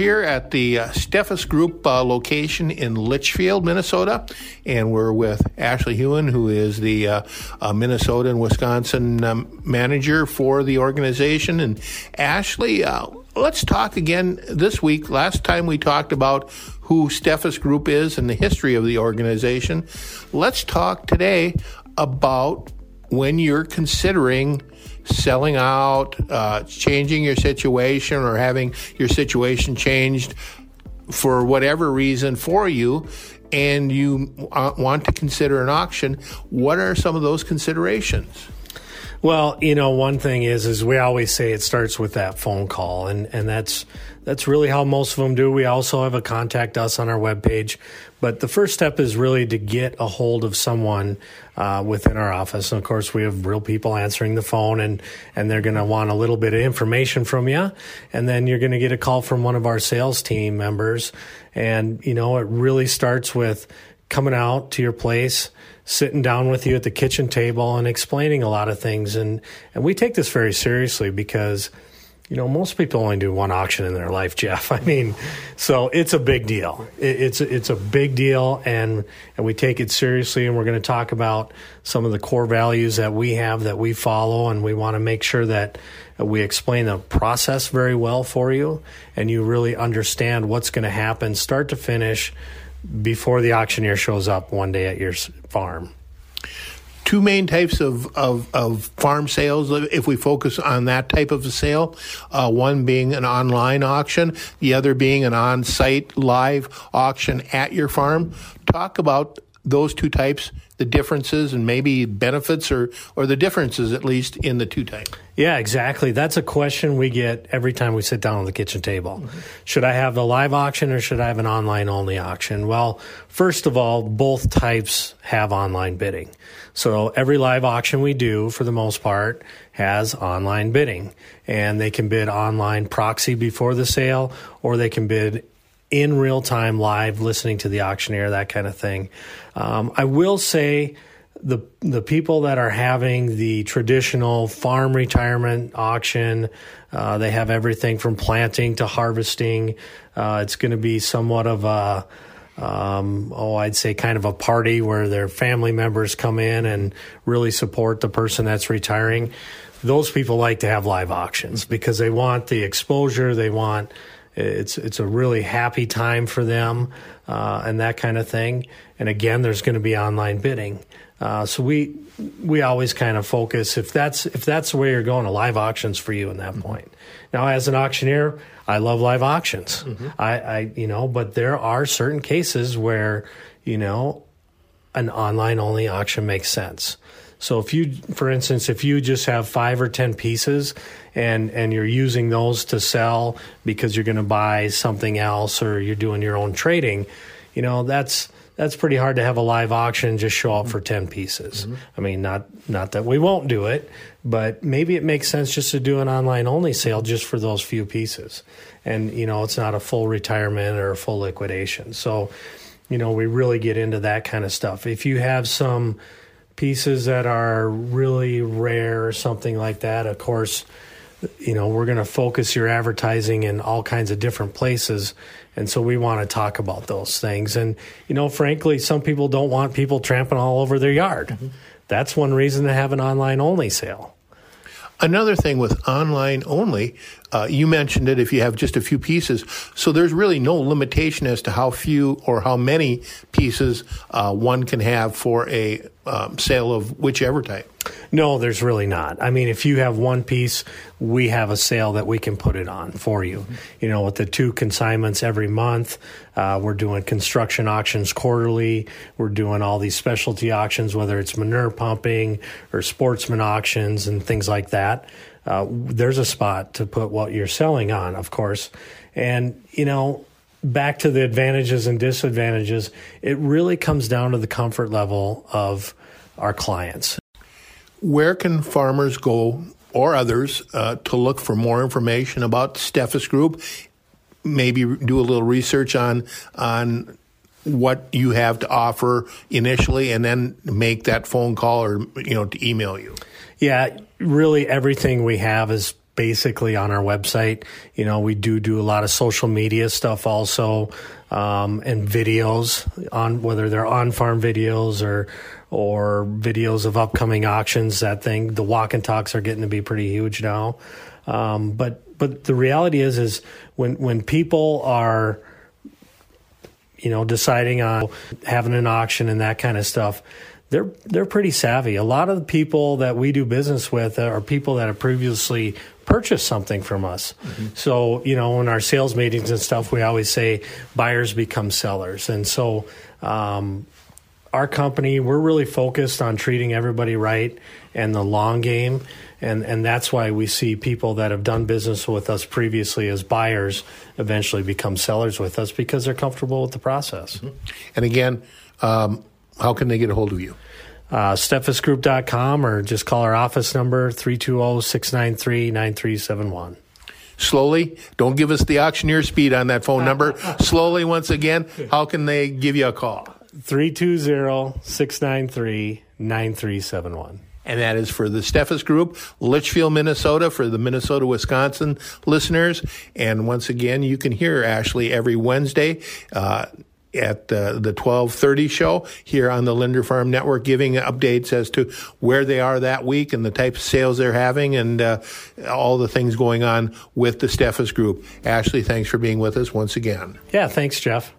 here at the uh, Steffes Group uh, location in Litchfield, Minnesota, and we're with Ashley Huhn, who is the uh, uh Minnesota and Wisconsin um, manager for the organization. And Ashley, uh, let's talk again this week. Last time we talked about who Steffes Group is and the history of the organization. Let's talk today about when you're considering selling out, uh, changing your situation, or having your situation changed for whatever reason for you, and you uh, want to consider an auction, what are some of those considerations? Well, you know, one thing is, is we always say it starts with that phone call, and and that's that's really how most of them do. We also have a contact us on our webpage, but the first step is really to get a hold of someone uh, within our office. And of course, we have real people answering the phone, and and they're going to want a little bit of information from you, and then you're going to get a call from one of our sales team members, and you know, it really starts with coming out to your place sitting down with you at the kitchen table and explaining a lot of things. And, and we take this very seriously because, you know, most people only do one auction in their life, Jeff. I mean, so it's a big deal. It, it's, it's a big deal and, and we take it seriously. And we're going to talk about some of the core values that we have that we follow. And we want to make sure that we explain the process very well for you and you really understand what's going to happen start to finish before the auctioneer shows up one day at your farm? Two main types of, of, of farm sales, if we focus on that type of a sale, uh, one being an online auction, the other being an on site live auction at your farm. Talk about those two types the differences and maybe benefits or, or the differences at least in the two types? Yeah, exactly. That's a question we get every time we sit down on the kitchen table. Mm-hmm. Should I have a live auction or should I have an online only auction? Well, first of all, both types have online bidding. So every live auction we do, for the most part, has online bidding. And they can bid online proxy before the sale or they can bid in real time, live, listening to the auctioneer, that kind of thing. Um, I will say the the people that are having the traditional farm retirement auction, uh, they have everything from planting to harvesting. Uh, it's going to be somewhat of a um, oh, I'd say kind of a party where their family members come in and really support the person that's retiring. Those people like to have live auctions because they want the exposure, they want it's it's a really happy time for them uh, and that kind of thing. And again, there's going to be online bidding. Uh, so we we always kind of focus if that's if that's the way you're going, a live auctions for you in that mm-hmm. point. Now, as an auctioneer, I love live auctions. Mm-hmm. I, I you know, but there are certain cases where you know an online only auction makes sense. So if you, for instance, if you just have five or ten pieces and and you're using those to sell because you're going to buy something else or you're doing your own trading, you know that's that's pretty hard to have a live auction just show up for 10 pieces. Mm-hmm. I mean, not not that we won't do it, but maybe it makes sense just to do an online only sale just for those few pieces. And you know, it's not a full retirement or a full liquidation. So, you know, we really get into that kind of stuff. If you have some pieces that are really rare or something like that, of course, you know, we're going to focus your advertising in all kinds of different places. And so we want to talk about those things. And, you know, frankly, some people don't want people tramping all over their yard. Mm-hmm. That's one reason to have an online only sale. Another thing with online only, uh, you mentioned it if you have just a few pieces. So there's really no limitation as to how few or how many pieces uh, one can have for a um, sale of whichever type. No, there's really not. I mean, if you have one piece, we have a sale that we can put it on for you. You know, with the two consignments every month, uh, we're doing construction auctions quarterly. We're doing all these specialty auctions, whether it's manure pumping or sportsman auctions and things like that. Uh, there's a spot to put what you're selling on, of course. And, you know, back to the advantages and disadvantages, it really comes down to the comfort level of our clients. Where can farmers go or others uh, to look for more information about Steffes Group? Maybe do a little research on on what you have to offer initially, and then make that phone call or you know to email you. Yeah, really, everything we have is basically on our website. You know, we do do a lot of social media stuff also, um, and videos on whether they're on farm videos or or videos of upcoming auctions. That thing, the walk and talks are getting to be pretty huge now. Um, but but the reality is is when when people are you know deciding on having an auction and that kind of stuff they're they're pretty savvy. A lot of the people that we do business with are people that have previously purchased something from us. Mm-hmm. So you know, in our sales meetings and stuff, we always say buyers become sellers, and so. Um, our company, we're really focused on treating everybody right and the long game. And, and that's why we see people that have done business with us previously as buyers eventually become sellers with us because they're comfortable with the process. Mm-hmm. And again, um, how can they get a hold of you? Uh, steffesgroup.com or just call our office number 320 693 9371 slowly. Don't give us the auctioneer speed on that phone number. slowly, once again, how can they give you a call? 320 693 9371. And that is for the Steffes Group, Litchfield, Minnesota, for the Minnesota, Wisconsin listeners. And once again, you can hear Ashley every Wednesday. Uh, at uh, the 1230 show here on the Linder Farm Network, giving updates as to where they are that week and the type of sales they're having and uh, all the things going on with the Steffes Group. Ashley, thanks for being with us once again. Yeah, thanks, Jeff.